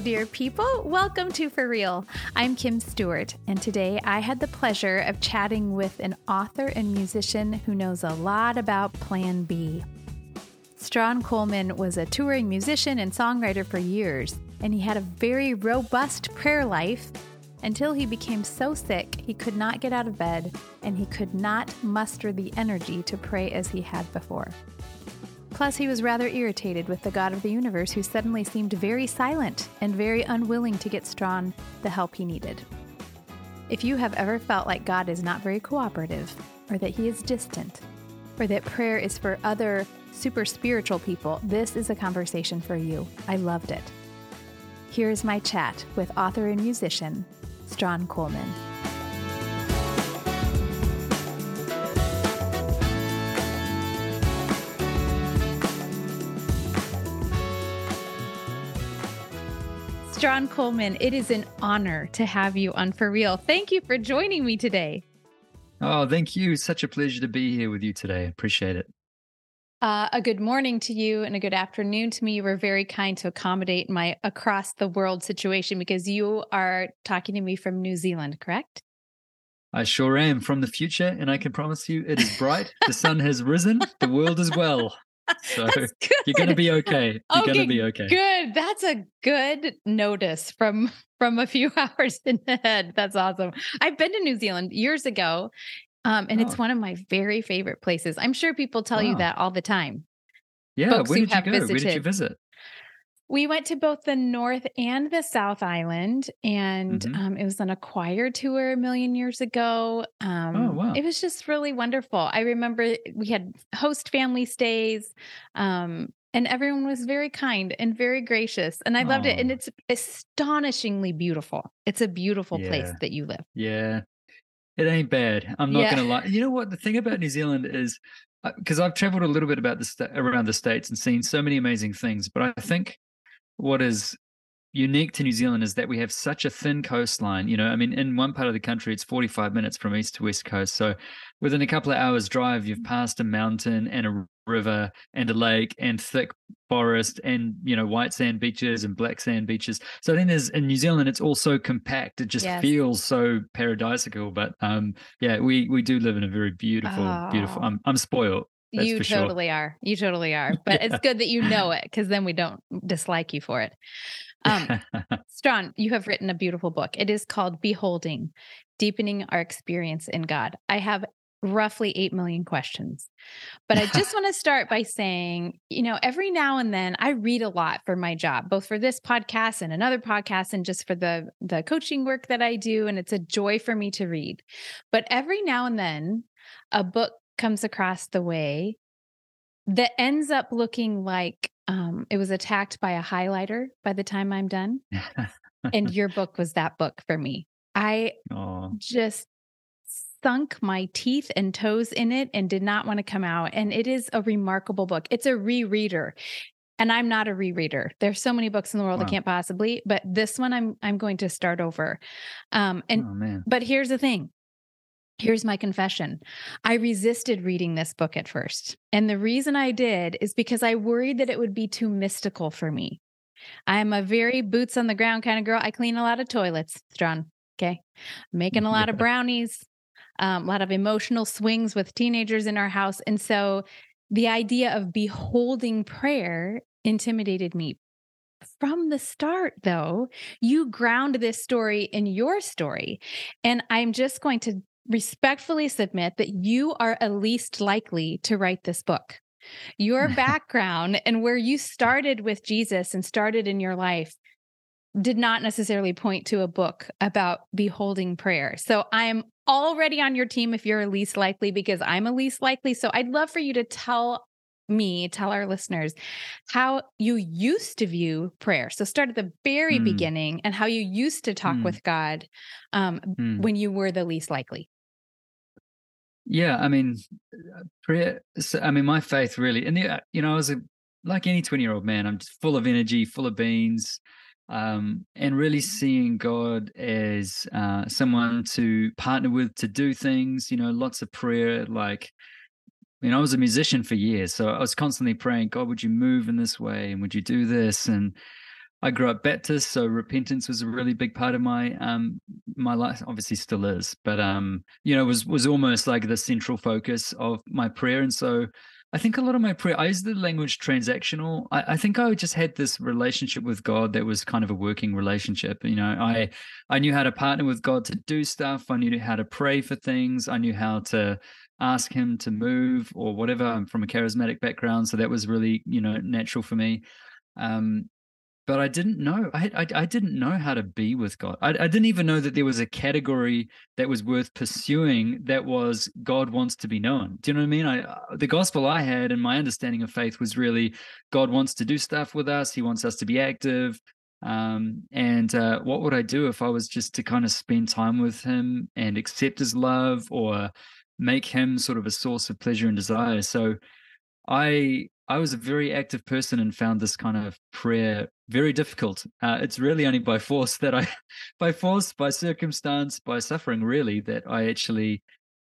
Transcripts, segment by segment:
dear people. Welcome to For Real. I'm Kim Stewart, and today I had the pleasure of chatting with an author and musician who knows a lot about Plan B. Strahan Coleman was a touring musician and songwriter for years, and he had a very robust prayer life until he became so sick he could not get out of bed and he could not muster the energy to pray as he had before. Plus, he was rather irritated with the God of the universe who suddenly seemed very silent and very unwilling to get Strahan the help he needed. If you have ever felt like God is not very cooperative, or that he is distant, or that prayer is for other super spiritual people, this is a conversation for you. I loved it. Here is my chat with author and musician, Strahan Coleman. Strahan Coleman, it is an honor to have you on For Real. Thank you for joining me today. Oh, thank you. Such a pleasure to be here with you today. Appreciate it. Uh, a good morning to you and a good afternoon to me. You were very kind to accommodate my across the world situation because you are talking to me from New Zealand, correct? I sure am from the future, and I can promise you it is bright. the sun has risen, the world as well. So you're going to be okay. You're okay, going to be okay. Good. That's a good notice from from a few hours in the head. That's awesome. I've been to New Zealand years ago, um, and oh. it's one of my very favorite places. I'm sure people tell wow. you that all the time. Yeah. Folks where did you go? Visited. Where did you visit? We went to both the North and the South Island, and mm-hmm. um, it was on a choir tour a million years ago. Um, oh, wow. It was just really wonderful. I remember we had host family stays, um, and everyone was very kind and very gracious. And I loved oh. it. And it's astonishingly beautiful. It's a beautiful yeah. place that you live. Yeah. It ain't bad. I'm not yeah. going to lie. You know what? The thing about New Zealand is because uh, I've traveled a little bit about the around the states and seen so many amazing things, but I think what is unique to New Zealand is that we have such a thin coastline. You know, I mean, in one part of the country, it's 45 minutes from east to west coast. So within a couple of hours drive, you've passed a mountain and a river and a lake and thick forest and, you know, white sand beaches and black sand beaches. So then there's in New Zealand, it's all so compact. It just yes. feels so paradisical. But um, yeah, we, we do live in a very beautiful, oh. beautiful, I'm, I'm spoiled. That's you totally sure. are. You totally are. But yeah. it's good that you know it because then we don't dislike you for it. Um, Strahan, you have written a beautiful book. It is called Beholding Deepening Our Experience in God. I have roughly 8 million questions. But I just want to start by saying, you know, every now and then I read a lot for my job, both for this podcast and another podcast and just for the the coaching work that I do and it's a joy for me to read. But every now and then a book comes across the way that ends up looking like um, it was attacked by a highlighter by the time I'm done. and your book was that book for me. I Aww. just sunk my teeth and toes in it and did not want to come out. And it is a remarkable book. It's a rereader. And I'm not a rereader. There's so many books in the world wow. I can't possibly, but this one I'm I'm going to start over. Um and oh, but here's the thing. Here's my confession. I resisted reading this book at first. And the reason I did is because I worried that it would be too mystical for me. I'm a very boots on the ground kind of girl. I clean a lot of toilets, Strahan. Okay. Making a lot of brownies, um, a lot of emotional swings with teenagers in our house. And so the idea of beholding prayer intimidated me. From the start, though, you ground this story in your story. And I'm just going to respectfully submit that you are at least likely to write this book. Your background and where you started with Jesus and started in your life did not necessarily point to a book about beholding prayer. So I'm already on your team if you're least likely because I'm a least likely. So I'd love for you to tell me, tell our listeners how you used to view prayer. So start at the very mm. beginning and how you used to talk mm. with God um, mm. when you were the least likely. Yeah, I mean, uh, prayer. I mean, my faith really, and the, you know, I was a, like any twenty-year-old man. I'm just full of energy, full of beans, um, and really seeing God as uh, someone to partner with to do things. You know, lots of prayer, like you know, I was a musician for years, so I was constantly praying, God, would you move in this way, and would you do this? And I grew up Baptist, so repentance was a really big part of my um my life. Obviously, still is, but um, you know, was was almost like the central focus of my prayer. And so, I think a lot of my prayer, I use the language transactional. I, I think I just had this relationship with God that was kind of a working relationship. You know, I I knew how to partner with God to do stuff. I knew how to pray for things. I knew how to ask Him to move or whatever. I'm from a charismatic background, so that was really you know natural for me. Um, but I didn't know. I, I, I didn't know how to be with God. I, I didn't even know that there was a category that was worth pursuing. That was God wants to be known. Do you know what I mean? I uh, the gospel I had and my understanding of faith was really God wants to do stuff with us. He wants us to be active. Um, and uh, what would I do if I was just to kind of spend time with Him and accept His love or make Him sort of a source of pleasure and desire? So I I was a very active person and found this kind of prayer very difficult. Uh, it's really only by force that I, by force, by circumstance, by suffering, really, that I actually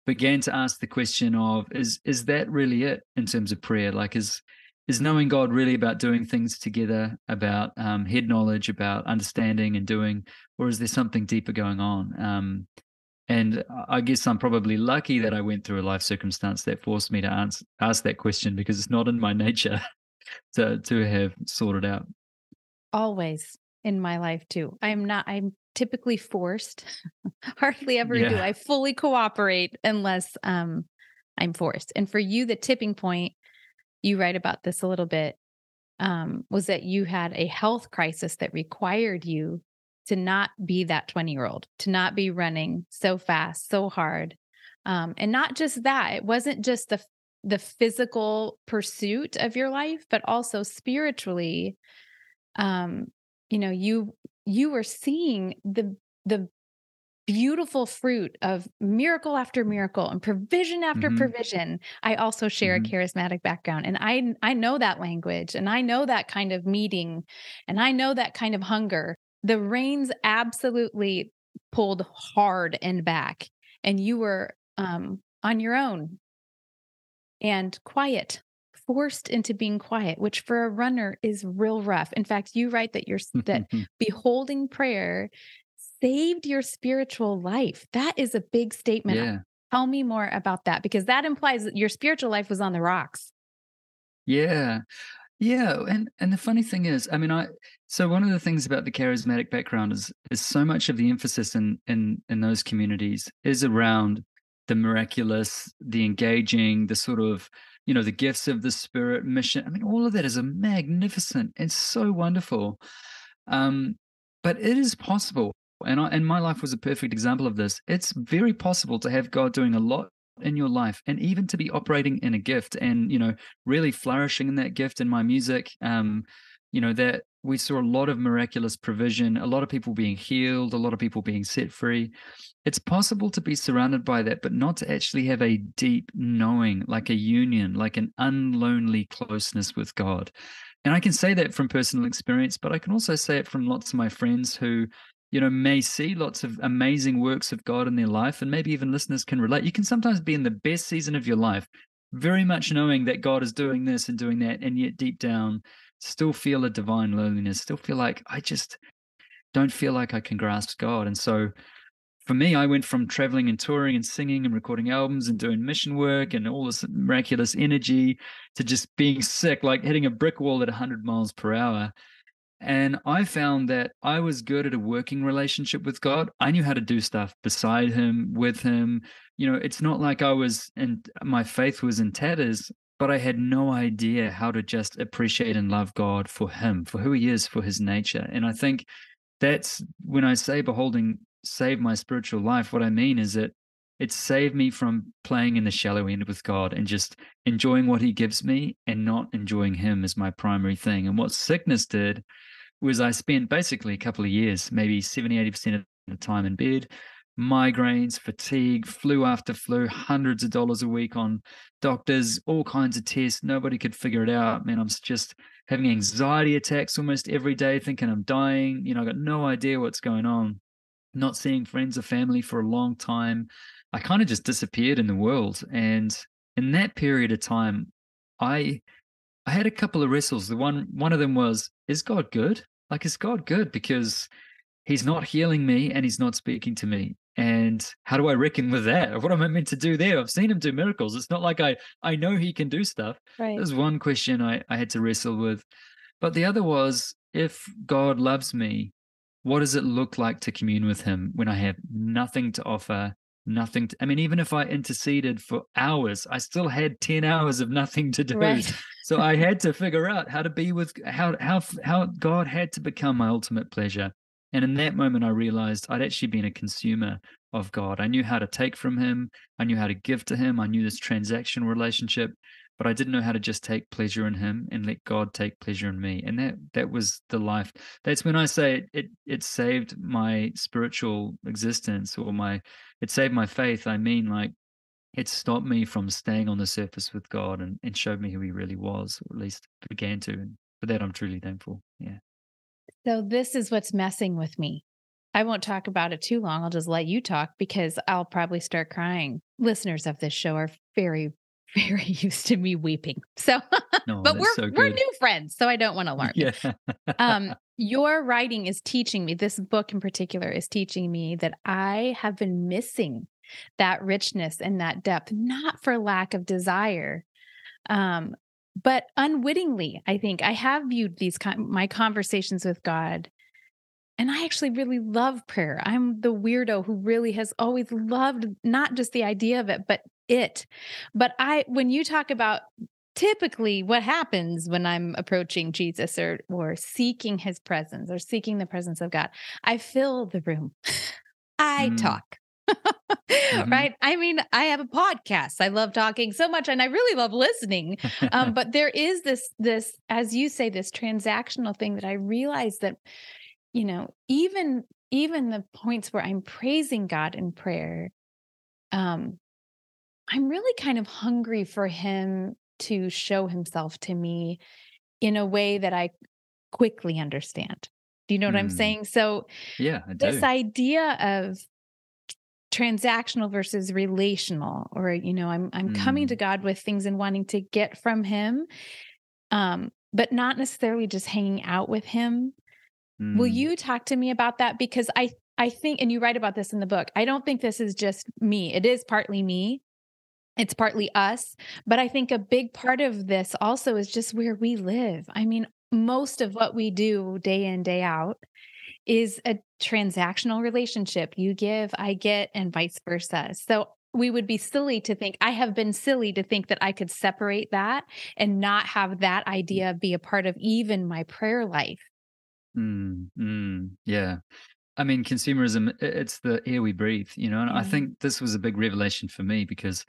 began to ask the question of is is that really it in terms of prayer? Like is is knowing God really about doing things together, about um, head knowledge, about understanding and doing, or is there something deeper going on? Um, and I guess I'm probably lucky that I went through a life circumstance that forced me to answer, ask that question because it's not in my nature to to have sorted out. Always in my life too. I'm not. I'm typically forced. Hardly ever yeah. do I fully cooperate unless um, I'm forced. And for you, the tipping point, you write about this a little bit, um, was that you had a health crisis that required you to not be that 20 year old, to not be running so fast, so hard. Um, and not just that, it wasn't just the the physical pursuit of your life, but also spiritually. Um, you know, you you were seeing the the beautiful fruit of miracle after miracle and provision after mm-hmm. provision. I also share mm-hmm. a charismatic background and I I know that language and I know that kind of meeting and I know that kind of hunger the reins absolutely pulled hard and back and you were um, on your own. And quiet forced into being quiet which for a runner is real rough. In fact you write that you're that beholding prayer saved your spiritual life. That is a big statement. Yeah. tell me more about that because that implies that your spiritual life was on the rocks. Yeah yeah, and and the funny thing is, I mean, I so one of the things about the charismatic background is is so much of the emphasis in in in those communities is around the miraculous, the engaging, the sort of you know the gifts of the spirit mission. I mean, all of that is a magnificent and so wonderful. Um, but it is possible, and I, and my life was a perfect example of this. It's very possible to have God doing a lot in your life and even to be operating in a gift and you know really flourishing in that gift in my music um you know that we saw a lot of miraculous provision a lot of people being healed a lot of people being set free. It's possible to be surrounded by that but not to actually have a deep knowing like a union like an unlonely closeness with god. And i can say that from personal experience but i can also say it from lots of my friends who you know, may see lots of amazing works of God in their life, and maybe even listeners can relate. You can sometimes be in the best season of your life, very much knowing that God is doing this and doing that, and yet deep down, still feel a divine loneliness, still feel like I just don't feel like I can grasp God. And so for me, I went from traveling and touring and singing and recording albums and doing mission work and all this miraculous energy to just being sick, like hitting a brick wall at 100 miles per hour. And I found that I was good at a working relationship with God. I knew how to do stuff beside Him, with Him. You know, it's not like I was, and my faith was in tatters, but I had no idea how to just appreciate and love God for Him, for who He is, for His nature. And I think that's when I say beholding save my spiritual life, what I mean is that it saved me from playing in the shallow end with God and just enjoying what He gives me and not enjoying Him as my primary thing. And what sickness did was I spent basically a couple of years, maybe 70, 80% of the time in bed, migraines, fatigue, flu after flu, hundreds of dollars a week on doctors, all kinds of tests. Nobody could figure it out. Man, I'm just having anxiety attacks almost every day, thinking I'm dying. You know, I got no idea what's going on. Not seeing friends or family for a long time. I kind of just disappeared in the world. And in that period of time, I I had a couple of wrestles. The one one of them was, is God good? like, is God good? Because he's not healing me and he's not speaking to me. And how do I reckon with that? What am I meant to do there? I've seen him do miracles. It's not like I I know he can do stuff. Right. There's one question I, I had to wrestle with. But the other was if God loves me, what does it look like to commune with him when I have nothing to offer, nothing to, I mean, even if I interceded for hours, I still had 10 hours of nothing to do. Right. so I had to figure out how to be with how how how God had to become my ultimate pleasure. And in that moment, I realized I'd actually been a consumer of God. I knew how to take from Him. I knew how to give to Him. I knew this transactional relationship, but I didn't know how to just take pleasure in Him and let God take pleasure in me. And that that was the life. That's when I say it. It, saved my spiritual existence, or my it saved my faith. I mean, like it stopped me from staying on the surface with God and, and showed me who He really was, or at least began to. And for that, I'm truly thankful. Yeah. So this is what's messing with me. I won't talk about it too long. I'll just let you talk because I'll probably start crying. Listeners of this show are very, very used to me weeping. So, No, but we're so we're new friends, so I don't want to alarm you. Yeah. Um, your writing is teaching me. This book in particular is teaching me that I have been missing that richness and that depth, not for lack of desire, um, but unwittingly. I think I have viewed these con- my conversations with God and I actually really love prayer. I'm the weirdo who really has always loved not just the idea of it, but it. But I, when you talk about typically what happens when I'm approaching Jesus or or seeking his presence or seeking the presence of God, I fill the room. I Mm. talk. Mhm. Right. I mean, I have a podcast. I love talking so much and I really love listening um, but there is this this as you say this transactional thing that i realize that you know even even the points where i'm praising god in prayer um i'm really kind of hungry for him to show himself to me in a way that i quickly understand do you know what i'm Mm. saying so yeah, I do. this idea of transactional versus relational or you know i'm i'm coming Mm. to god with things and wanting to get from him um but not necessarily just hanging out with him will Mm. you talk to me about that because i i think and you write about this in the book i don't think this is just me it is partly me it's partly us but i think a big part of this also is just where we live i mean most of what we do day in day out is a transactional relationship. You give, I get, and vice versa. So we would be silly to think, I have been silly to think that I could separate that and not have that idea be a part of even my prayer life. Mm, mm, yeah. I mean, consumerism, it's the air we breathe, you know, and I think this was a big revelation for me because,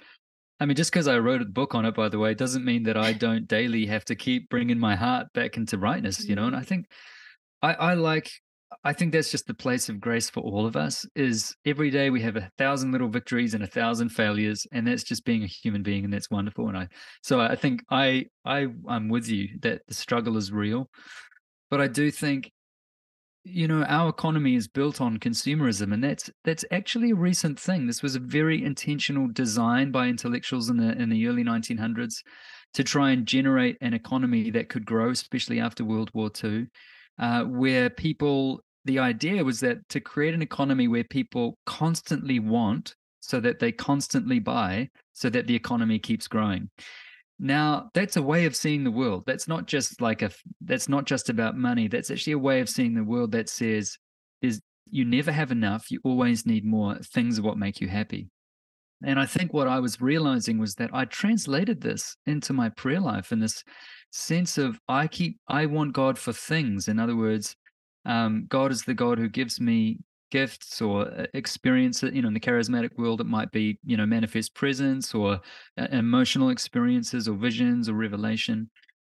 I mean, just because I wrote a book on it, by the way, doesn't mean that I don't daily have to keep bringing my heart back into rightness, you know, and I mm. think I, I like, I think that's just the place of grace for all of us is every day we have a thousand little victories and a thousand failures, and that's just being a human being, and that's wonderful. And I, so I think I, I, I'm with you that the struggle is real, but I do think you know our economy is built on consumerism and that's that's actually a recent thing. This was a very intentional design by intellectuals in the in the early 1900s to try and generate an economy that could grow especially after world war ii uh, where people the idea was that to create an economy where people constantly want so that they constantly buy so that the economy keeps growing now, that's a way of seeing the world. That's not just like a that's not just about money. That's actually a way of seeing the world that says is you never have enough, you always need more. Things are what make you happy. And I think what I was realizing was that I translated this into my prayer life in this sense of I keep I want God for things. In other words, um, God is the God who gives me gifts or uh, experience. You know, in the charismatic world, it might be you know manifest presence or uh, emotional experiences or visions or revelation.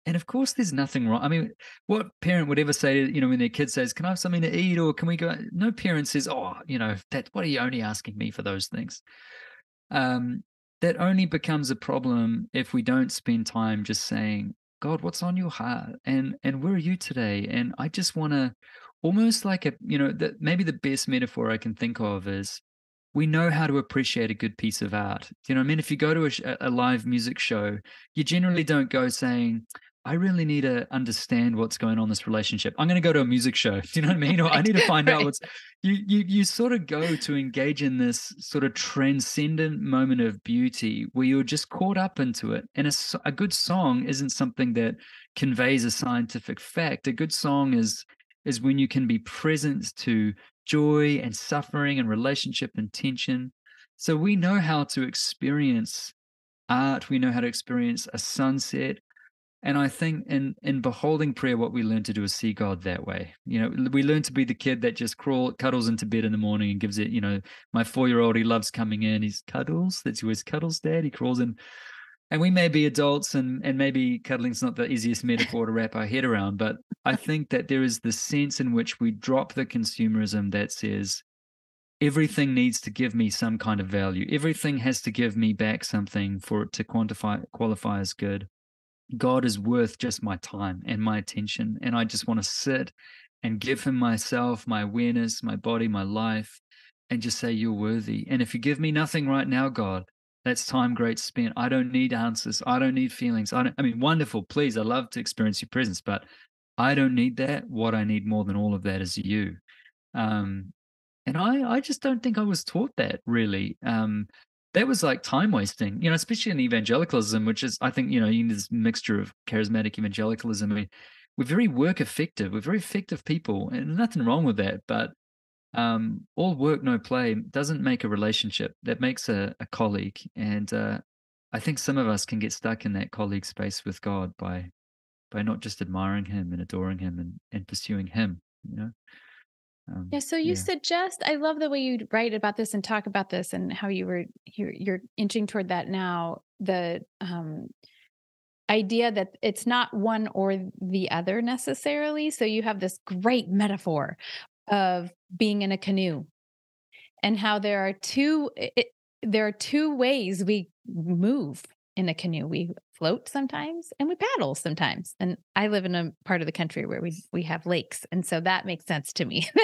And of course, there's nothing wrong. I mean, what parent would ever say, you know, when their kid says, "Can I have something to eat?" or "Can we go?" No parent says, "Oh, you know, that. What are you only asking me for those things?" um, that only becomes a problem if we don't spend time just saying, God, what's on your heart? And and where are you today? And I just want to almost like a, you know, that maybe the best metaphor I can think of is we know how to appreciate a good piece of art. You know, I mean, if you go to a, a live music show, you generally don't go saying, I really need to understand what's going on in this relationship. I'm going to go to a music show. Do you know what I mean? Or I need to find right. out what's you you you sort of go to engage in this sort of transcendent moment of beauty where you're just caught up into it. And a, a good song isn't something that conveys a scientific fact. A good song is is when you can be present to joy and suffering and relationship and tension. So we know how to experience art, we know how to experience a sunset. And I think in in beholding prayer, what we learn to do is see God that way. You know, we learn to be the kid that just crawl cuddles into bed in the morning and gives it, you know, my four year old, he loves coming in. He's cuddles. That's always cuddles, dad. He crawls in and we may be adults and and maybe cuddling's not the easiest metaphor to wrap our head around but i think that there is the sense in which we drop the consumerism that says everything needs to give me some kind of value. Everything has to give me back something for it to quantify qualify as good. God is worth just my time and my attention and i just want to sit and give him myself my awareness my body my life and just say you're worthy and if you give me nothing right now god that's time great spent. I don't need answers. I don't need feelings. I don't, I mean, wonderful. Please, I love to experience your presence, but I don't need that. What I need more than all of that is you. Um, and I, I just don't think I was taught that really. Um, that was like time wasting, you know, especially in evangelicalism, which is, I think, you know, in this mixture of charismatic evangelicalism. I mean, we're very work effective. We're very effective people, and nothing wrong with that. But um, all work no play doesn't make a relationship that makes a, a colleague and uh, i think some of us can get stuck in that colleague space with god by by not just admiring him and adoring him and, and pursuing him you know um, yeah so you yeah. suggest i love the way you write about this and talk about this and how you were you're, you're inching toward that now the um idea that it's not one or the other necessarily so you have this great metaphor of being in a canoe and how there are two it, there are two ways we move in a canoe. We float sometimes and we paddle sometimes and i live in a part of the country where we we have lakes and so that makes sense to me.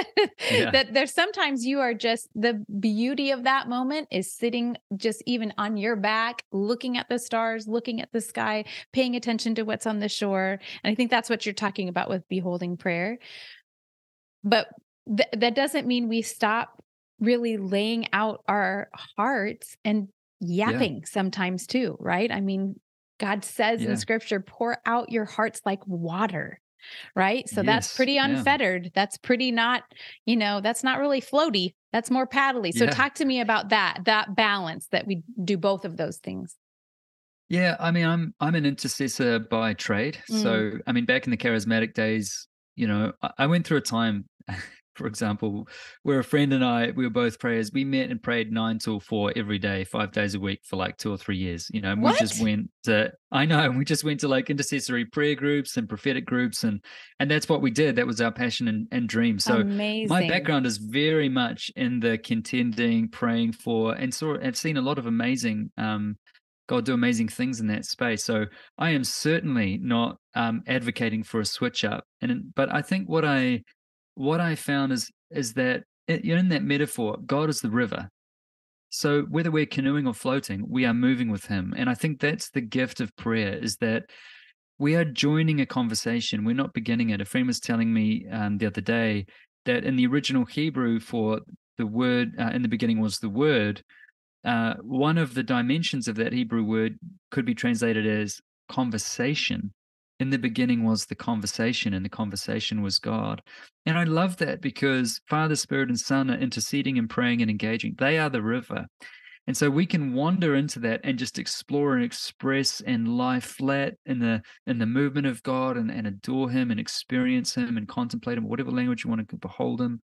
Yeah. that there's sometimes you are just the beauty of that moment is sitting just even on your back looking at the stars looking at the sky paying attention to what's on the shore and i think that's what you're talking about with beholding prayer. But th- that doesn't mean we stop really laying out our hearts and yapping yeah. sometimes too, right? I mean, God says yeah. in scripture, pour out your hearts like water, right? So yes. that's pretty unfettered. Yeah. That's pretty not, you know, that's not really floaty. That's more paddly. So talk to me about that, that balance that we do both of those things. Yeah, I mean, I'm I'm an intercessor by trade. Mm. So, I mean, back in the charismatic days, you know, I, I went through a time for example, where a friend and I, we were both prayers. We met and prayed nine till four every day, five days a week for like two or three years. You know, and we just went to, I know, we just went to like intercessory prayer groups and prophetic groups. And, and that's what we did. That was our passion and, and dream. So Amazing. my background is very much in the contending, praying for, and saw, I've seen a lot of amazing, um, God do amazing things in that space. So I am certainly not um, advocating for a switch up. And but I think what I what I found is is that in that metaphor, God is the river. So whether we're canoeing or floating, we are moving with Him, and I think that's the gift of prayer: is that we are joining a conversation. We're not beginning it. A friend was telling me um, the other day that in the original Hebrew for the word uh, in the beginning was the word. Uh, one of the dimensions of that Hebrew word could be translated as conversation in the beginning was the conversation, and the conversation was God. And I love that because Father, Spirit, and Son are interceding and praying and engaging. They are the river. And so we can wander into that and just explore and express and lie flat in the in the movement of God and, and adore him and experience him and contemplate him, whatever language you want to behold him.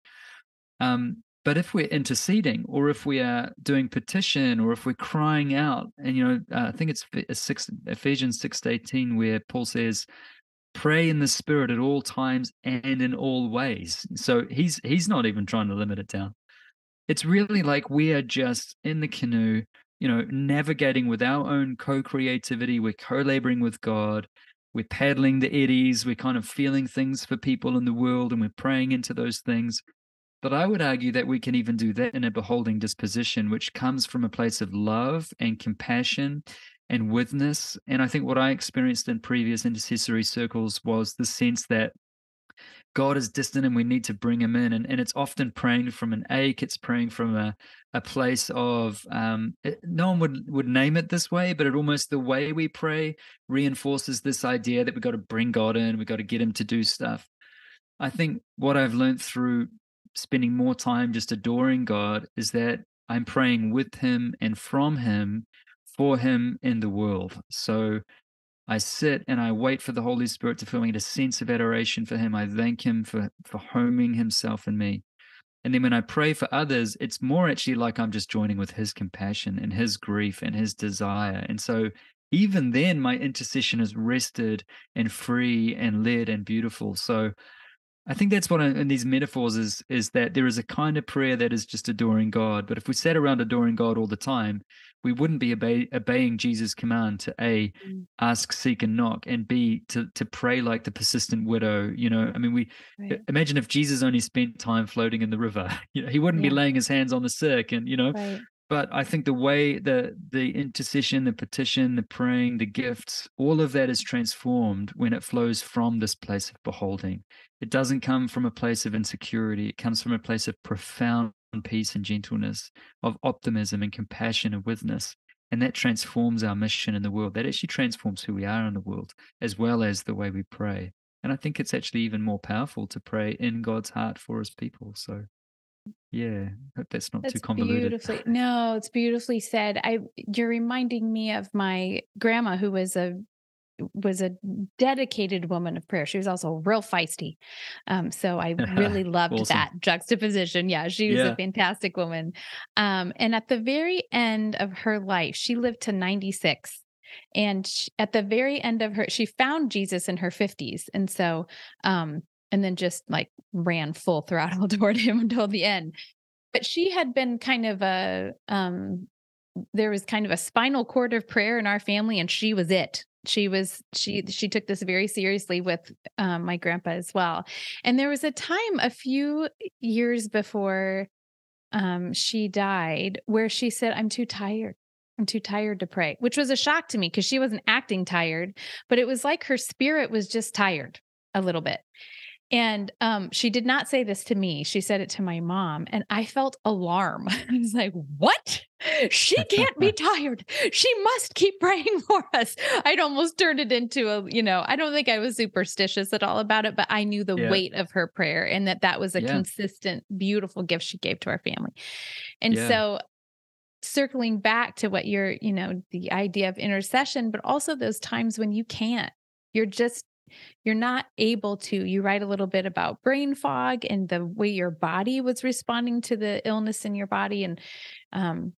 Um, but if we're interceding, or if we are doing petition, or if we're crying out, and you know, uh, I think it's six, Ephesians six to eighteen, where Paul says, "Pray in the Spirit at all times and in all ways." So he's he's not even trying to limit it down. It's really like we are just in the canoe, you know, navigating with our own co-creativity. We're co-laboring with God. We're paddling the eddies. We're kind of feeling things for people in the world, and we're praying into those things but I would argue that we can even do that in a beholding disposition, which comes from a place of love and compassion and witness. And I think what I experienced in previous intercessory circles was the sense that God is distant and we need to bring him in. And, and it's often praying from an ache, it's praying from a, a place of um, it, no one would, would name it this way, but it almost the way we pray reinforces this idea that we've got to bring God in, we've got to get him to do stuff. I think what I've learned through spending more time just adoring God is that I'm praying with him and from him for him in the world. So I sit and I wait for the Holy Spirit to fill me with a sense of adoration for him. I thank him for for homing himself in me. And then when I pray for others, it's more actually like I'm just joining with his compassion and his grief and his desire. And so even then my intercession is rested and free and led and beautiful. So I think that's what I, in these metaphors is is that there is a kind of prayer that is just adoring God. But if we sat around adoring God all the time, we wouldn't be obey, obeying Jesus' command to a mm. ask, seek, and knock, and b to to pray like the persistent widow. You know, I mean, we right. imagine if Jesus only spent time floating in the river. You know, he wouldn't yeah. be laying his hands on the sick, and you know, right but I think the way the the intercession, the petition, the praying, the gifts, all of that is transformed when it flows from this place of beholding. It doesn't come from a place of insecurity. It comes from a place of profound peace and gentleness, of optimism and compassion and witness. And that transforms our mission in the world. That actually transforms who we are in the world, as well as the way we pray. And I think it's actually even more powerful to pray in God's heart for his people. So yeah, that's not that's too convoluted. Beautifully, no, it's beautifully said. I you're reminding me of my grandma who was a was a dedicated woman of prayer. She was also real feisty. Um, so I really loved awesome. that juxtaposition. Yeah, she was yeah. a fantastic woman. Um, and at the very end of her life, she lived to 96 and she, at the very end of her she found jesus in her 50s and so um and then just like ran full throttle toward him until the end. But she had been kind of a um there was kind of a spinal cord of prayer in our family and she was it. She was she she took this very seriously with um, my grandpa as well. And there was a time a few years before um, she died where she said i'm too tired. I'm too tired to pray which was a shock to me because she wasn't acting tired but it was like her spirit was just tired a little bit and um, she did not say this to me. She said it to my mom. And I felt alarm. I was like, what? She can't be tired. She must keep praying for us. I'd almost turned it into a, you know, I don't think I was superstitious at all about it, but I knew the yeah. weight of her prayer and that that was a yeah. consistent, beautiful gift she gave to our family. And yeah. so circling back to what you're, you know, the idea of intercession, but also those times when you can't, you're just you're not able to you write a little bit about brain fog and the way your body was responding to the illness in your body and um,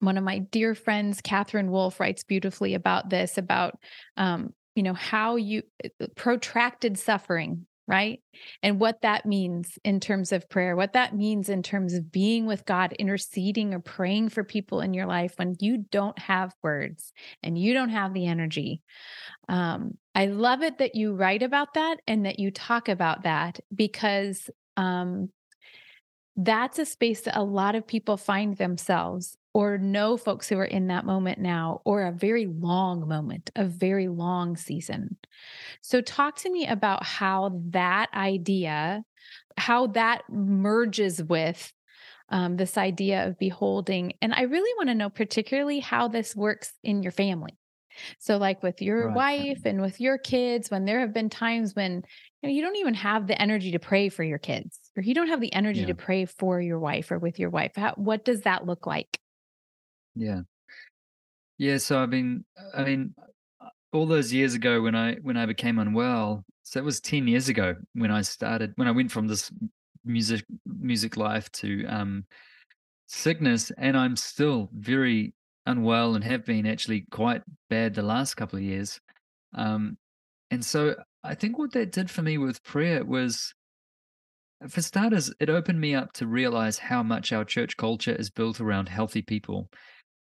one of my dear friends katherine wolf writes beautifully about this about um, you know how you uh, protracted suffering right? And what that means in terms of prayer, what that means in terms of being with God, interceding or praying for people in your life when you don't have words and you don't have the energy. Um, I love it that you write about that and that you talk about that because um, that's a space that a lot of people find themselves or know folks who are in that moment now or a very long moment, a very long season. So, talk to me about how that idea, how that merges with um, this idea of beholding. And I really want to know, particularly, how this works in your family. So, like with your right. wife and with your kids, when there have been times when you, know, you don't even have the energy to pray for your kids, or you don't have the energy yeah. to pray for your wife or with your wife, how, what does that look like? Yeah. Yeah, so I mean I mean uh, all those years ago when I when I became unwell, so it was 10 years ago when I started when I went from this music music life to um sickness and I'm still very unwell and have been actually quite bad the last couple of years. Um and so I think what that did for me with prayer was for starters, it opened me up to realize how much our church culture is built around healthy people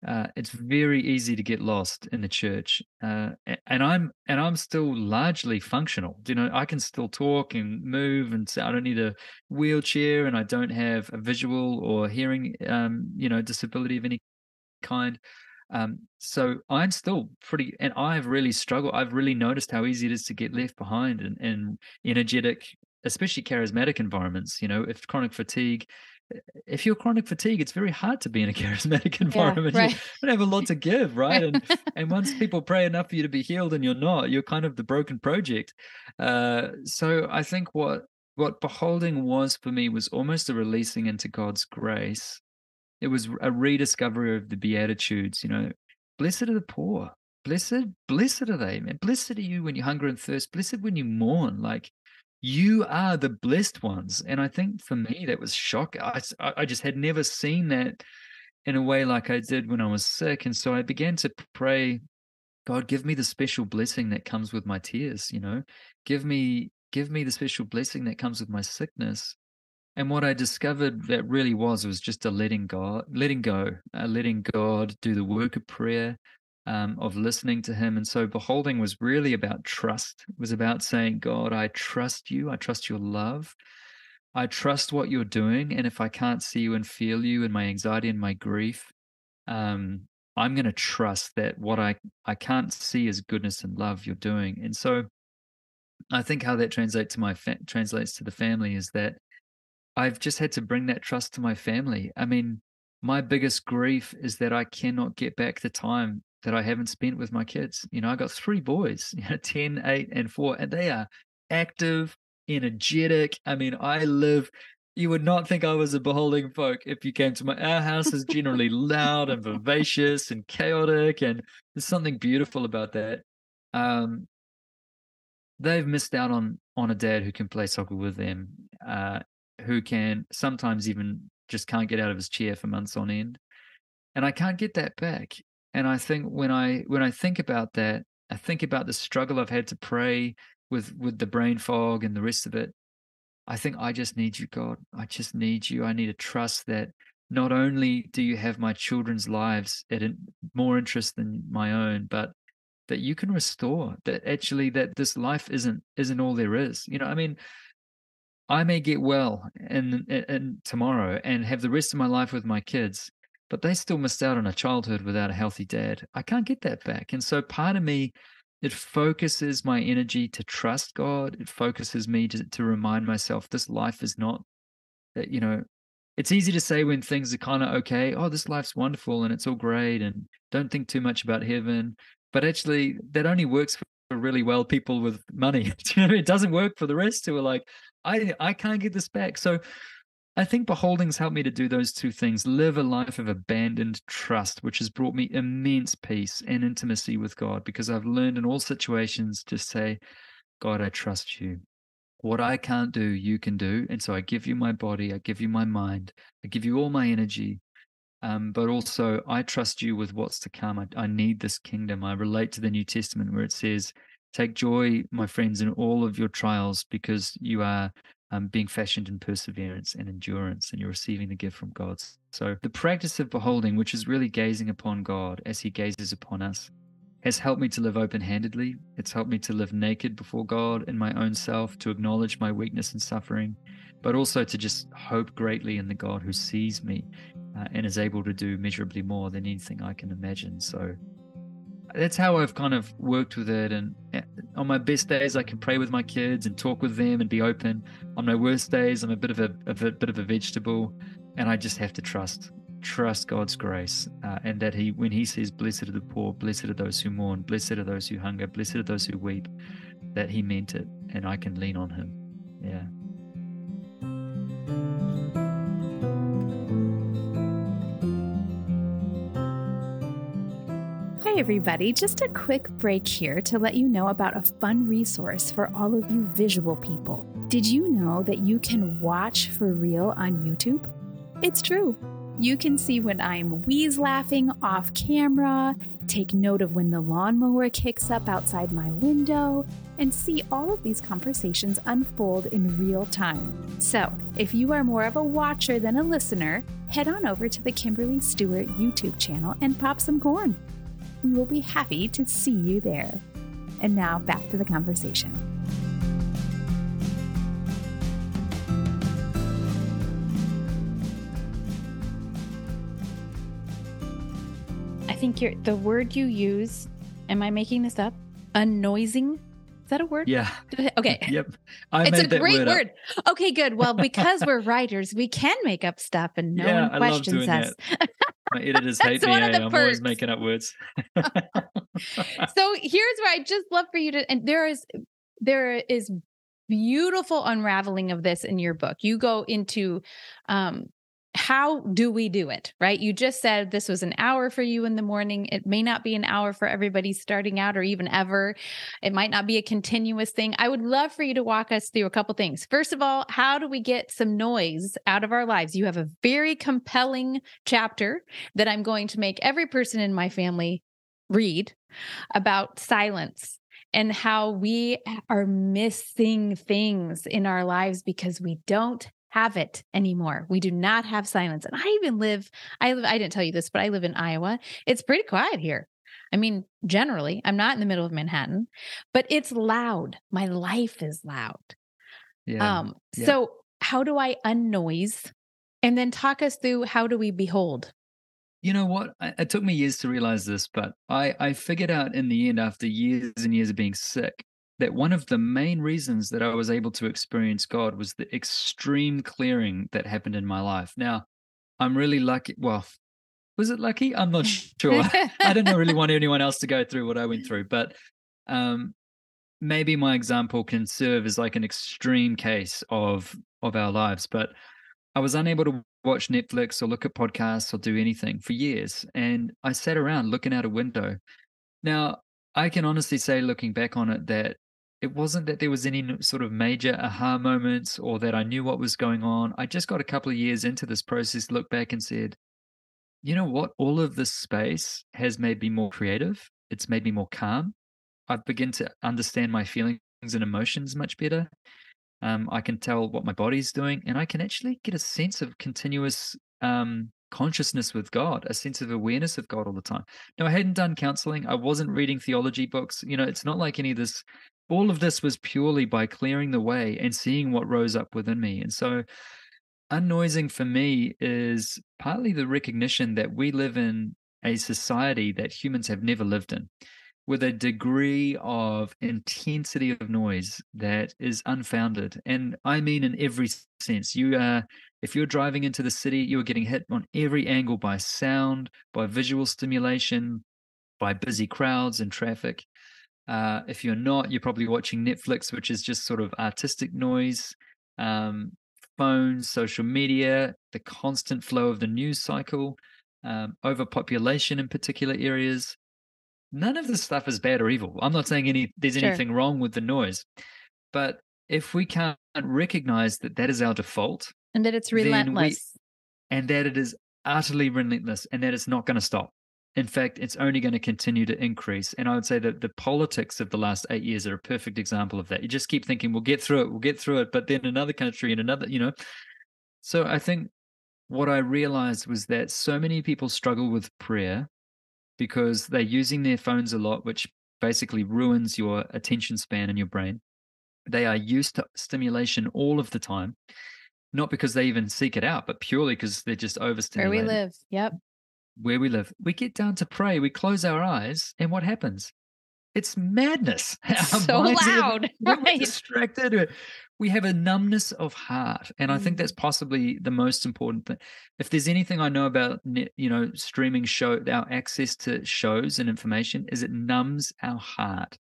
uh, it's very easy to get lost in the church, uh, and I'm and I'm still largely functional. You know, I can still talk and move, and I don't need a wheelchair, and I don't have a visual or hearing, um, you know, disability of any kind. Um, so I'm still pretty, and I've really struggled. I've really noticed how easy it is to get left behind in, in energetic, especially charismatic environments. You know, if chronic fatigue, if you're chronic fatigue, it's very hard to be in a charismatic environment. Yeah, right. You don't have a lot to give, right? And and once people pray enough for you to be healed and you're not, you're kind of the broken project. Uh, so I think what what beholding was for me was almost a releasing into God's grace it was a rediscovery of the beatitudes you know blessed are the poor blessed blessed are they man blessed are you when you hunger and thirst blessed when you mourn like you are the blessed ones. And i think for me that was shock. I, I just had never seen that in a way like i did when i was sick. And so i began to pray god give me the special blessing that comes with my tears you know? Give me give me the special blessing that comes with my sickness. And what I discovered that really was was just a letting God, letting go, letting God do the work of prayer, um, of listening to Him. And so beholding was really about trust. It was about saying, God, I trust you. I trust your love. I trust what you're doing. And if I can't see you and feel you in my anxiety and my grief, um, I'm going to trust that what I, I can't see is goodness and love you're doing. And so I think how that translates to my fa- translates to the family is that I've just had to bring that trust to my family. I mean, my biggest grief is that I cannot get back the time that I haven't spent with my kids. You know, I got three boys, you know, 10, 8, and 4, and they are active, energetic. I mean, I live you would not think I was a beholding folk if you came to my our house is generally loud and vivacious and chaotic and there's something beautiful about that. Um they've missed out on on a dad who can play soccer with them. Uh who can sometimes even just can't get out of his chair for months on end. And I can't get that back. And I think when I when I think about that, I think about the struggle I've had to pray with with the brain fog and the rest of it. I think I just need you, God. I just need you. I need to trust that not only do you have my children's lives at more interest than my own, but that you can restore that actually that this life isn't isn't all there is. You know, I mean, I may get well and, and tomorrow and have the rest of my life with my kids, but they still missed out on a childhood without a healthy dad. I can't get that back. And so part of me, it focuses my energy to trust God. It focuses me to, to remind myself this life is not, that you know, it's easy to say when things are kind of okay, oh, this life's wonderful and it's all great and don't think too much about heaven. But actually, that only works for really well people with money. it doesn't work for the rest who are like, I I can't get this back. So I think beholding's helped me to do those two things live a life of abandoned trust, which has brought me immense peace and intimacy with God because I've learned in all situations to say, God, I trust you. What I can't do, you can do. And so I give you my body, I give you my mind, I give you all my energy. Um, but also, I trust you with what's to come. I, I need this kingdom. I relate to the New Testament where it says, Take joy, my friends, in all of your trials because you are um, being fashioned in perseverance and endurance and you're receiving the gift from God. So, the practice of beholding, which is really gazing upon God as He gazes upon us, has helped me to live open handedly. It's helped me to live naked before God in my own self, to acknowledge my weakness and suffering, but also to just hope greatly in the God who sees me uh, and is able to do measurably more than anything I can imagine. So, that's how I've kind of worked with it. And on my best days, I can pray with my kids and talk with them and be open. On my worst days, I'm a bit of a, a bit of a vegetable, and I just have to trust trust God's grace uh, and that He, when He says, "Blessed are the poor, blessed are those who mourn, blessed are those who hunger, blessed are those who weep," that He meant it, and I can lean on Him. Yeah. Hi, everybody. Just a quick break here to let you know about a fun resource for all of you visual people. Did you know that you can watch for real on YouTube? It's true. You can see when I'm wheeze laughing off camera, take note of when the lawnmower kicks up outside my window, and see all of these conversations unfold in real time. So, if you are more of a watcher than a listener, head on over to the Kimberly Stewart YouTube channel and pop some corn. We will be happy to see you there. And now back to the conversation. I think the word you use. Am I making this up? Unnoising. That a word? Yeah. Okay. Yep. I it's a great word. Up. Okay, good. Well, because we're writers, we can make up stuff and no yeah, one questions us. My editors hate me. I'm always making up words. so here's where I just love for you to and there is there is beautiful unraveling of this in your book. You go into um how do we do it right? You just said this was an hour for you in the morning. It may not be an hour for everybody starting out or even ever. It might not be a continuous thing. I would love for you to walk us through a couple things. First of all how do we get some noise out of our lives? You have a very compelling chapter that i'm going to make every person in my family read about silence and how we are missing things in our lives because we don't have it anymore. We do not have silence. And I even live, I live, I didn't tell you this, but I live in Iowa. It's pretty quiet here. I mean, generally, I'm not in the middle of Manhattan, but it's loud. My life is loud. Yeah. Um, yeah. so how do I unnoise? And then talk us through how do we behold? You know what? It took me years to realize this, but I, I figured out in the end after years and years of being sick that one of the main reasons that I was able to experience God was the extreme clearing that happened in my life. Now, I'm really lucky. Well, was it lucky? I'm not sure. I don't really want anyone else to go through what I went through, but um, maybe my example can serve as like an extreme case of of our lives. But I was unable to watch Netflix or look at podcasts or do anything for years, and I sat around looking out a window. Now, I can honestly say, looking back on it, that it wasn't that there was any sort of major aha moments or that I knew what was going on. I just got a couple of years into this process, looked back and said, you know what? All of this space has made me more creative. It's made me more calm. I've begun to understand my feelings and emotions much better. Um, I can tell what my body's doing, and I can actually get a sense of continuous um, consciousness with God, a sense of awareness of God all the time. Now, I hadn't done counseling. I wasn't reading theology books. You know, it's not like any of this all of this was purely by clearing the way and seeing what rose up within me. And so, unnoising for me is partly the recognition that we live in a society that humans have never lived in with a degree of intensity of noise that is unfounded and i mean in every sense you are if you're driving into the city you're getting hit on every angle by sound by visual stimulation by busy crowds and traffic uh, if you're not, you're probably watching Netflix, which is just sort of artistic noise, um, phones, social media, the constant flow of the news cycle, um, overpopulation in particular areas. None of this stuff is bad or evil. I'm not saying any there's sure. anything wrong with the noise, but if we can't recognize that that is our default and that it's relentless we, and that it is utterly relentless and that it's not going to stop in fact, it's only going to continue to increase. And I would say that the politics of the last eight years are a perfect example of that. You just keep thinking, we'll get through it, we'll get through it. But then another country and another, you know. So I think what I realized was that so many people struggle with prayer because they're using their phones a lot, which basically ruins your attention span in your brain. They are used to stimulation all of the time, not because they even seek it out, but purely because they're just overstimulated. Where we live. Yep where we live, we get down to pray, we close our eyes, and what happens? It's madness. It's so loud. Are, right. distracted. We have a numbness of heart, and I think that's mm. possibly the most important thing. If there's anything I know about, you know, streaming show, our access to shows and information is it numbs our heart.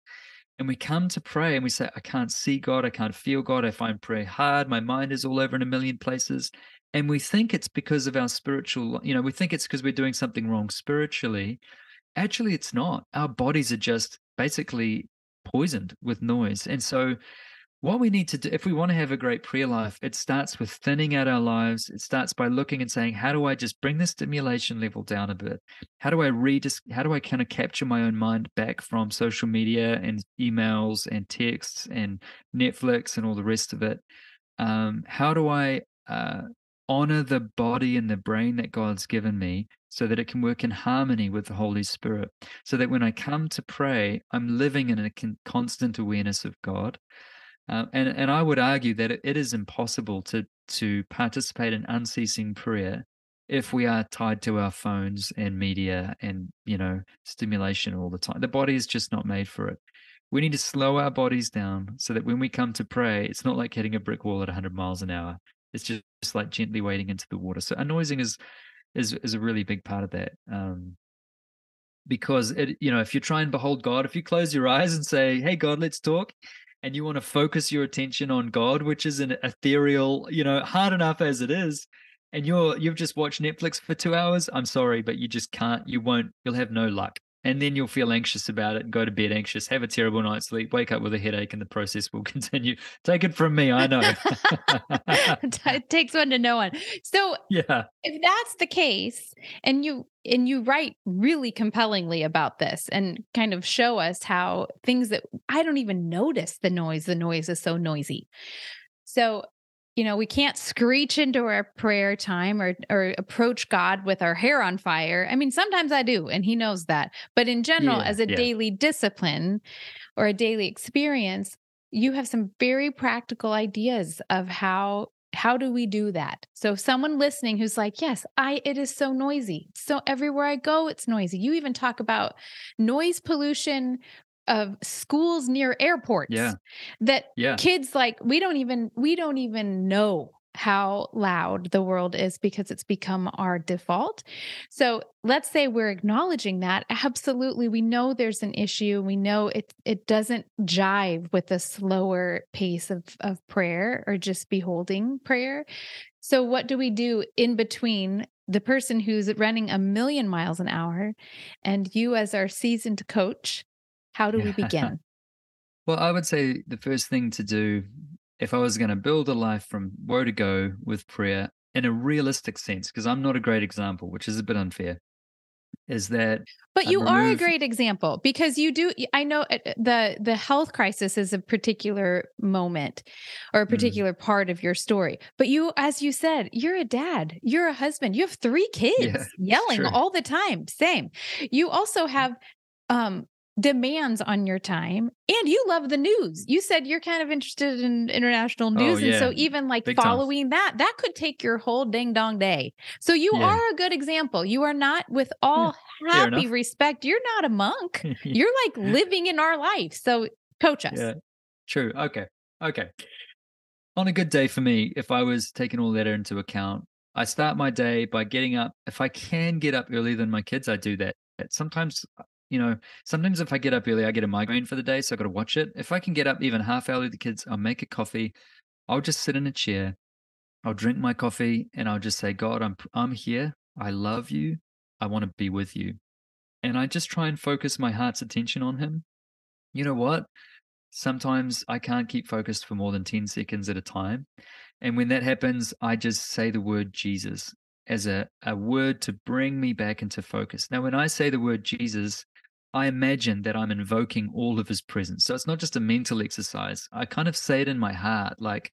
And we come to pray and we say, I can't see God, I can't feel God, I find prayer hard, my mind is all over in a million places and we think it's because of our spiritual you know we think it's because we're doing something wrong spiritually. Actually it's not. Our bodies are just basically poisoned with noise. And so what we need to do if we want to have a great prayer life it starts with thinning out our lives. It starts by looking and saying how do i just bring the stimulation level down a bit? How do i read how do i kind of capture my own mind back from social media and emails and texts and netflix and all the rest of it? Um, how do i uh, honor the body and the brain that God's given me so that it can work in harmony with the Holy Spirit. So that when I come to pray, I'm living in a con- constant awareness of God. Uh, and, and I would argue that it, it is impossible to, to participate in unceasing prayer if we are tied to our phones and media and you know stimulation all the time the body is just not made for it we need to slow our bodies down so that when we come to pray it's not like hitting a brick wall at 100 miles an hour it's just, just like gently wading into the water so unnoising is is is a really big part of that um because it you know if you try and behold god if you close your eyes and say hey god let's talk and you want to focus your attention on god which is an ethereal you know hard enough as it is and you're you've just watched Netflix for two hours, I'm sorry, but you just can't. You won't. You'll have no luck, and then you'll feel anxious about it. and Go to bed anxious, have a terrible night's sleep, wake up with a headache, and the process will continue. Take it from me, I know. it takes one to know one. So yeah, if that's the case, and you and you write really compellingly about this, and kind of show us how things that I don't even notice the noise. The noise is so noisy. So you know, we can't screech into our prayer time or or approach God with our hair on fire. I mean, sometimes I do, and he knows that. But in general, yeah, as a yeah. daily discipline or a daily experience, you have some very practical ideas of how how do we do that so someone listening who's like yes i it is so noisy so everywhere i go it's noisy you even talk about noise pollution of schools near airports yeah that yeah. kids like we don't even we don't even know how loud the world is because it's become our default. So let's say we're acknowledging that absolutely we know there's an issue. We know it it doesn't jive with the slower pace of of prayer or just beholding prayer. So what do we do in between the person who's running a million miles an hour and you as our seasoned coach how do we begin? well, I would say the first thing to do, if I was going to build a life from woe to go with prayer in a realistic sense, because I'm not a great example, which is a bit unfair, is that but you remove... are a great example because you do i know the the health crisis is a particular moment or a mm. particular mm. part of your story but you as you said you're a dad you're a husband you have three kids yeah, yelling all the time same you also have um demands on your time and you love the news. You said you're kind of interested in international oh, news oh, yeah. and so even like Big following time. that that could take your whole ding dong day. So you yeah. are a good example. You are not with hmm. all yeah. happy respect you're not a monk. You're like living in our life so coach us. Yeah. True. Okay. Okay. On a good day for me if i was taking all that into account i start my day by getting up. If i can get up earlier than my kids i do that. Sometimes you know, sometimes if I get up early, I get a migraine for the day, so I got to watch it. If I can get up even half hour with the kids, I'll make a coffee. I'll just sit in a chair. I'll drink my coffee and I'll just say, God, I'm I'm here. I love you. I want to be with you. And I just try and focus my heart's attention on him. You know what? Sometimes I can't keep focused for more than 10 seconds at a time. And when that happens, I just say the word Jesus as a, a word to bring me back into focus. Now, when I say the word Jesus, I imagine that I'm invoking all of his presence. So it's not just a mental exercise. I kind of say it in my heart, like,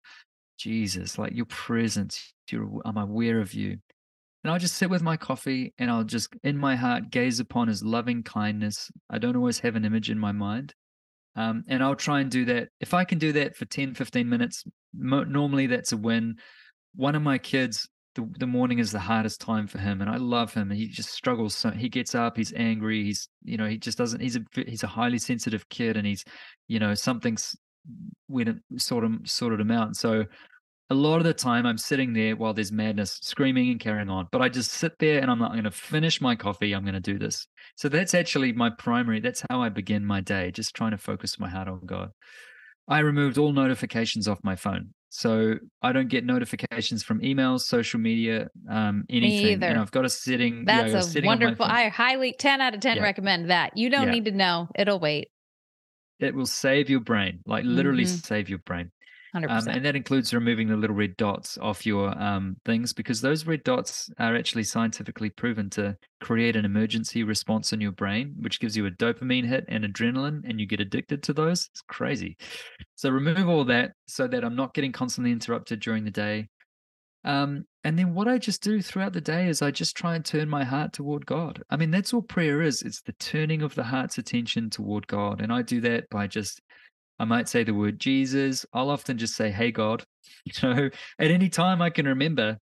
Jesus, like your presence, you're, I'm aware of you. And I'll just sit with my coffee and I'll just, in my heart, gaze upon his loving kindness. I don't always have an image in my mind. Um, and I'll try and do that. If I can do that for 10, 15 minutes, mo- normally that's a win. One of my kids the, the morning is the hardest time for him and i love him. He just struggles so he gets up he's angry he's you know he just doesn't he's a he's a highly sensitive kid and he's you know something's when it sort of sorted him out. So a lot of the time i'm sitting there while there's madness screaming and carrying on but i just sit there and i'm not going to finish my coffee i'm going to do this. So that's actually my primary that's how i begin my day just trying to focus my heart on god. I removed all notifications off my phone so I don't get notifications from emails, social media, um, anything. Me either. And I've got a sitting. That's yeah, a setting wonderful. I highly ten out of ten yeah. recommend that. You don't yeah. need to know; it'll wait. It will save your brain, like literally mm-hmm. save your brain. Um, and that includes removing the little red dots off your um, things because those red dots are actually scientifically proven to create an emergency response in your brain, which gives you a dopamine hit and adrenaline, and you get addicted to those. It's crazy. So remove all that so that I'm not getting constantly interrupted during the day. Um, and then what I just do throughout the day is I just try and turn my heart toward God. I mean, that's all prayer is. It's the turning of the heart's attention toward God. And I do that by just I might say the word Jesus. I'll often just say, Hey, God. You know, at any time I can remember,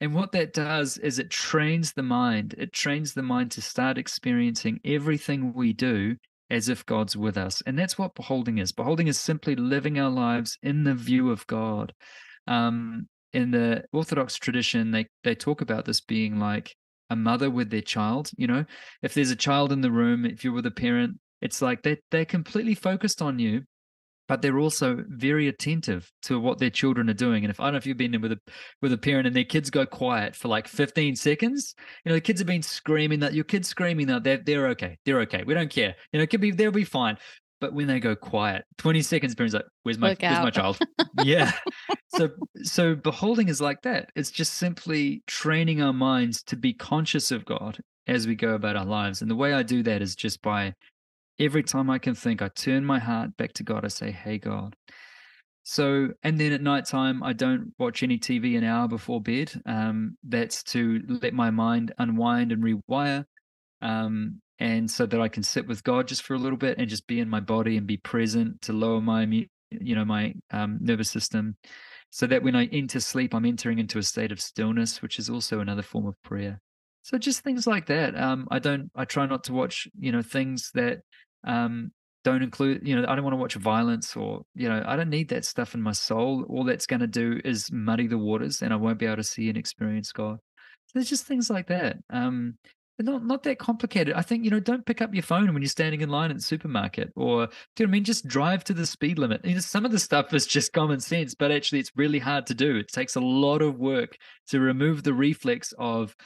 And what that does is it trains the mind. It trains the mind to start experiencing everything we do as if God's with us. And that's what beholding is. Beholding is simply living our lives in the view of God. Um, in the Orthodox tradition, they, they talk about this being like a mother with their child. You know, if there's a child in the room, if you're with a parent, it's like they, they're completely focused on you but they're also very attentive to what their children are doing. And if I don't know if you've been in with a with a parent and their kids go quiet for like 15 seconds, you know, the kids have been screaming that your kids screaming that they're they're okay. They're okay. We don't care. You know, it could be they'll be fine. But when they go quiet, 20 seconds, parents like, where's my where's my child? yeah. So so beholding is like that. It's just simply training our minds to be conscious of God as we go about our lives. And the way I do that is just by every time I can think, I turn my heart back to God. I say, Hey, God. So, and then at nighttime, I don't watch any TV an hour before bed. Um, that's to let my mind unwind and rewire. Um, and so that I can sit with God just for a little bit and just be in my body and be present to lower my, you know, my um, nervous system. So that when I enter sleep, I'm entering into a state of stillness, which is also another form of prayer. So just things like that. Um, I don't. I try not to watch, you know, things that um, don't include, you know, I don't want to watch violence or, you know, I don't need that stuff in my soul. All that's going to do is muddy the waters and I won't be able to see and experience God. So there's just things like that. Um, not not that complicated. I think you know, don't pick up your phone when you're standing in line at the supermarket, or do you know I mean? Just drive to the speed limit. You know, some of the stuff is just common sense, but actually, it's really hard to do. It takes a lot of work to remove the reflex of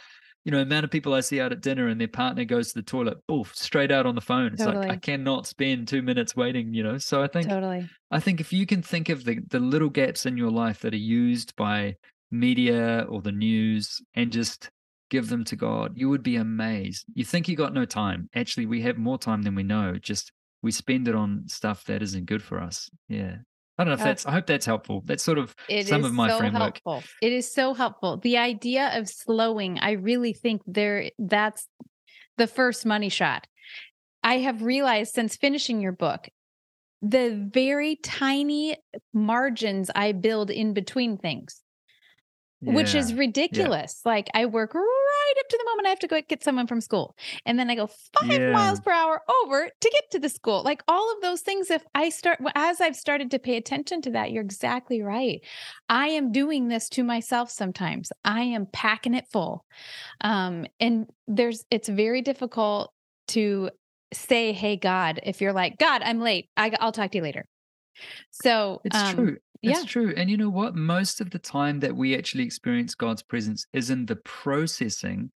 you know, amount of people I see out at dinner and their partner goes to the toilet, oof, straight out on the phone. It's totally. like I cannot spend two minutes waiting, you know. So I think totally. I think if you can think of the the little gaps in your life that are used by media or the news and just give them to God, you would be amazed. You think you got no time. Actually, we have more time than we know. Just we spend it on stuff that isn't good for us. Yeah. I don't know if uh, that's, I hope that's helpful. That's sort of some of my so framework. Helpful. It is so helpful. The idea of slowing, I really think there that's the first money shot. I have realized since finishing your book, the very tiny margins I build in between things, yeah. which is ridiculous. Yeah. Like I work right up to the moment I have to go get someone from school. And then I go five yeah. miles per hour over to get to the school. Like all of those things, if I start, as I've started to pay attention to that, you're exactly right. I am doing this to myself sometimes. I am packing it full. Um, and there's, it's very difficult to say, Hey, God, if you're like, God, I'm late, I, will talk to you later. So it's um, true. It's yeah. true. And you know what? Most of the time that we actually experience God's presence is in the processing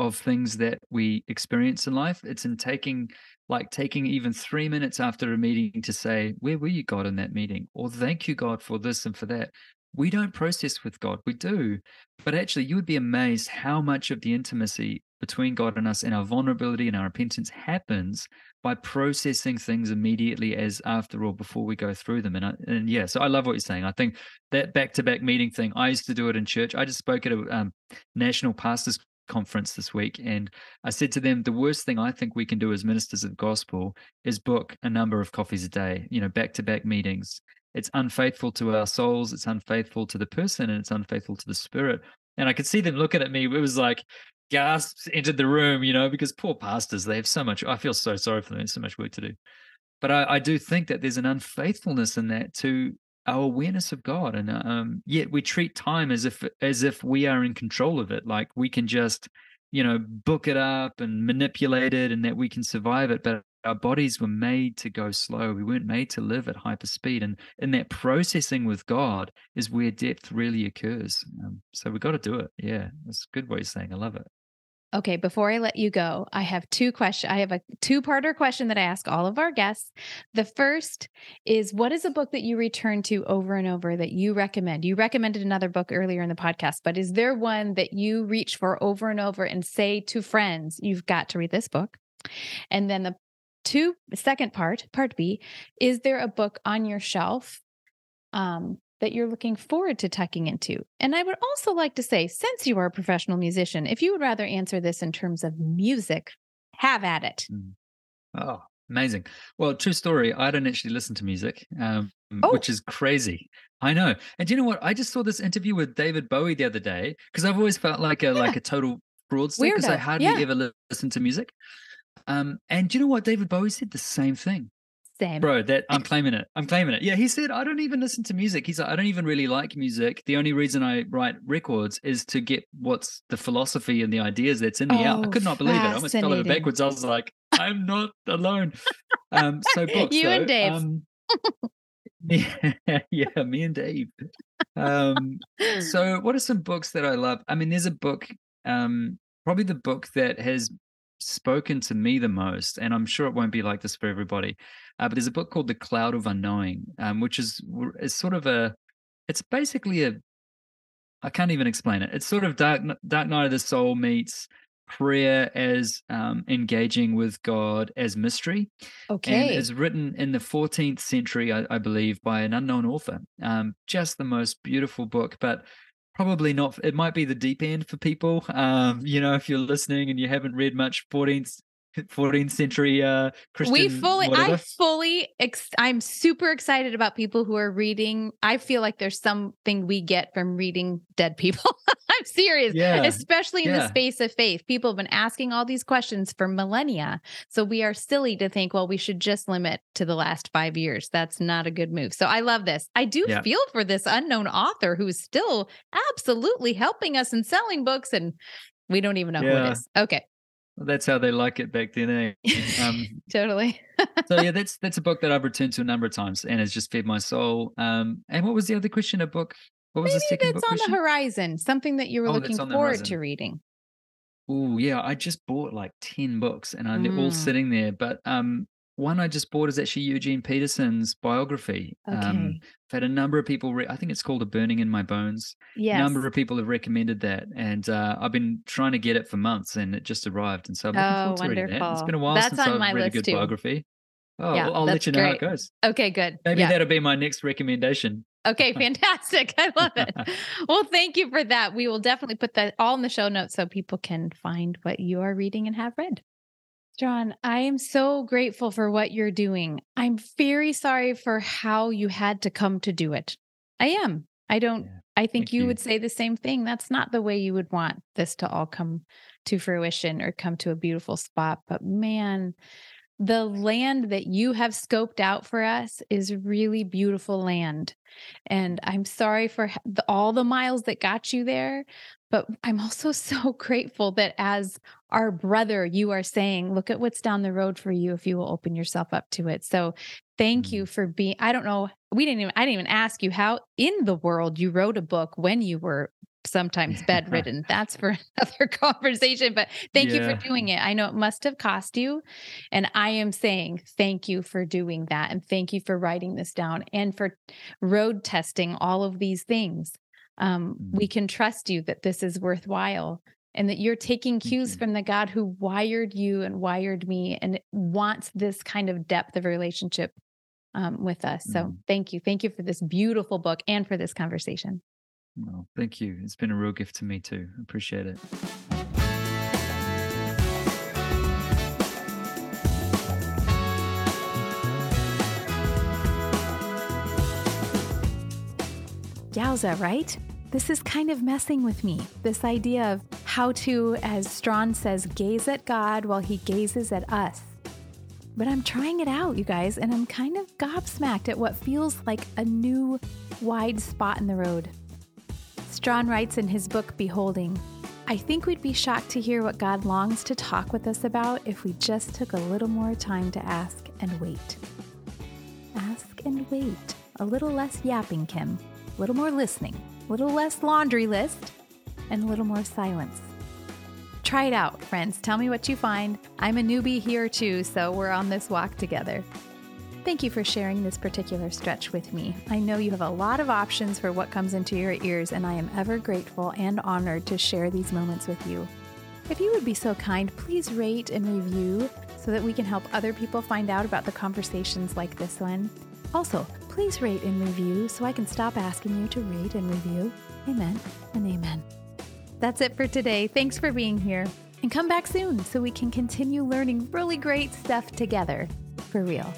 of things that we experience in life. It's in taking, like, taking even three minutes after a meeting to say, Where were you, God, in that meeting? Or thank you, God, for this and for that. We don't process with God. We do. But actually, you would be amazed how much of the intimacy between God and us and our vulnerability and our repentance happens by processing things immediately as after or before we go through them. And I, and yeah, so I love what you're saying. I think that back to back meeting thing. I used to do it in church. I just spoke at a um, national pastors conference this week, and I said to them, the worst thing I think we can do as ministers of the gospel is book a number of coffees a day. You know, back to back meetings. It's unfaithful to our souls. It's unfaithful to the person, and it's unfaithful to the spirit. And I could see them looking at me. It was like, gasps entered the room, you know, because poor pastors, they have so much. I feel so sorry for them. So much work to do. But I, I do think that there's an unfaithfulness in that to our awareness of God, and um, yet we treat time as if as if we are in control of it, like we can just, you know, book it up and manipulate it, and that we can survive it. But our bodies were made to go slow. We weren't made to live at hyper speed, and in that processing with God is where depth really occurs. Um, so we've got to do it. Yeah, that's a good way of saying. I love it. Okay, before I let you go, I have two questions. I have a two-parter question that I ask all of our guests. The first is what is a book that you return to over and over that you recommend? You recommended another book earlier in the podcast, but is there one that you reach for over and over and say to friends, you've got to read this book? And then the two second part, part B, is there a book on your shelf um, that you're looking forward to tucking into? And I would also like to say, since you are a professional musician, if you would rather answer this in terms of music, have at it. Mm. Oh, Amazing. Well, true story. I don't actually listen to music, um, Oh. which is crazy. I know. And do you know what? I just saw this interview with David Bowie the other day because I've always felt like a like a total fraudster because I hardly Yeah. ever listen to music. Um, and do you know what? David Bowie said the same thing. Same. Bro, that I'm claiming it. I'm claiming it. Yeah, he said I don't even listen to music. He's like, I don't even really like music. The only reason I write records is to get what's the philosophy and the ideas that's in me out. I Oh, could not believe it. I almost fell over backwards. I was like, I'm not alone. Um, so books, You and Dave. Um, yeah, yeah, me and Dave. Um, so what are some books that I love? I mean, there's a book, um, probably the book that has spoken to me the most, and I'm sure it won't be like this for everybody. Uh, but there's a book called The Cloud of Unknowing, um, which is is sort of a, it's basically a, I can't even explain it. It's sort of dark Dark Night of the Soul meets prayer as um, engaging with God as mystery Okay, and it's written in the 14th century, I, I believe, by an unknown author. Um, just the most beautiful book, but probably not. It might be the deep end for people. Um, you know, if you're listening and you haven't read much 14th 14th century uh, Christian. we fully whatever. i fully ex- i'm super excited about people who are reading. I feel like there's something we get from reading dead people. I'm serious Yeah, especially in the space of faith. People have been asking all these questions for millennia. So we are silly to think well we should just limit to the last five years. That's not a good move. So i love this. I do Yeah. feel for this unknown author who's still absolutely helping us and selling books and we don't even know who it is. Okay That's how they like it back then. Eh? Um, totally so yeah, that's that's a book that I've returned to a number of times, and has just fed my soul. Um, and what was the other question? A book. What was the Maybe second that's book on question? the horizon, something that you were Oh, looking the forward to reading. Oh yeah, I just bought like ten books, and they're all Mm. sitting there. But um, one I just bought is actually Eugene Peterson's biography. Okay. Um, I've had a number of people. Re- I think it's called "A Burning in My Bones." yes. A number of people have recommended that, and uh, I've been trying to get it for months, and it just arrived. And so I'm looking Oh, forward to reading that. It's been a while That's since I've read a good too. biography. Oh, Yeah, I'll let you know how it great. goes. Okay, good. Maybe yeah. that'll be my next recommendation. Okay, fantastic. I love it. well, thank you for that. We will definitely put that all in the show notes so people can find what you are reading and have read. John, I am so grateful for what you're doing. I'm very sorry for how you had to come to do it. I am. I don't, Yeah, I think you, you. would say the same thing. That's not the way you would want this to all come to fruition or come to a beautiful spot. But man, the land that you have scoped out for us is really beautiful land. And I'm sorry for all the miles that got you there. But I'm also so grateful that as our brother, you are saying, look at what's down the road for you if you will open yourself up to it. So thank you mm-hmm. for being, I don't know, we didn't even, I didn't even ask you how in the world you wrote a book when you were sometimes bedridden. That's for another conversation. But thank you for doing it. I know it must have cost you. And I am saying thank you for doing that. And thank you for writing this down and for road testing all of these things. Um, We Mm. can trust you that this is worthwhile and that you're taking cues you. from the God who wired you and wired me and wants this kind of depth of relationship um, with us. So Mm. thank you. Thank you for this beautiful book and for this conversation. Well, thank you. It's been a real gift to me too. Appreciate it. Yowza, right? This is kind of messing with me. This idea of how to, as Strahan says, gaze at God while he gazes at us. But I'm trying it out, you guys, and I'm kind of gobsmacked at what feels like a new, wide spot in the road. Strahan writes in his book, Beholding I think we'd be shocked to hear what God longs to talk with us about if we just took a little more time to ask and wait. Ask and wait. A little less yapping, Kim. A little more listening. A little less laundry list. And a little more silence. Try it out, friends. Tell me what you find. I'm a newbie here too, so we're on this walk together. Thank you for sharing this particular stretch with me. I know you have a lot of options for what comes into your ears, and I am ever grateful and honored to share these moments with you. If you would be so kind, please rate and review so that we can help other people find out about the conversations like this one. Also, please rate and review so I can stop asking you to rate and review. Amen and amen. That's it for today. Thanks for being here. And come back soon so we can continue learning really great stuff together. for real.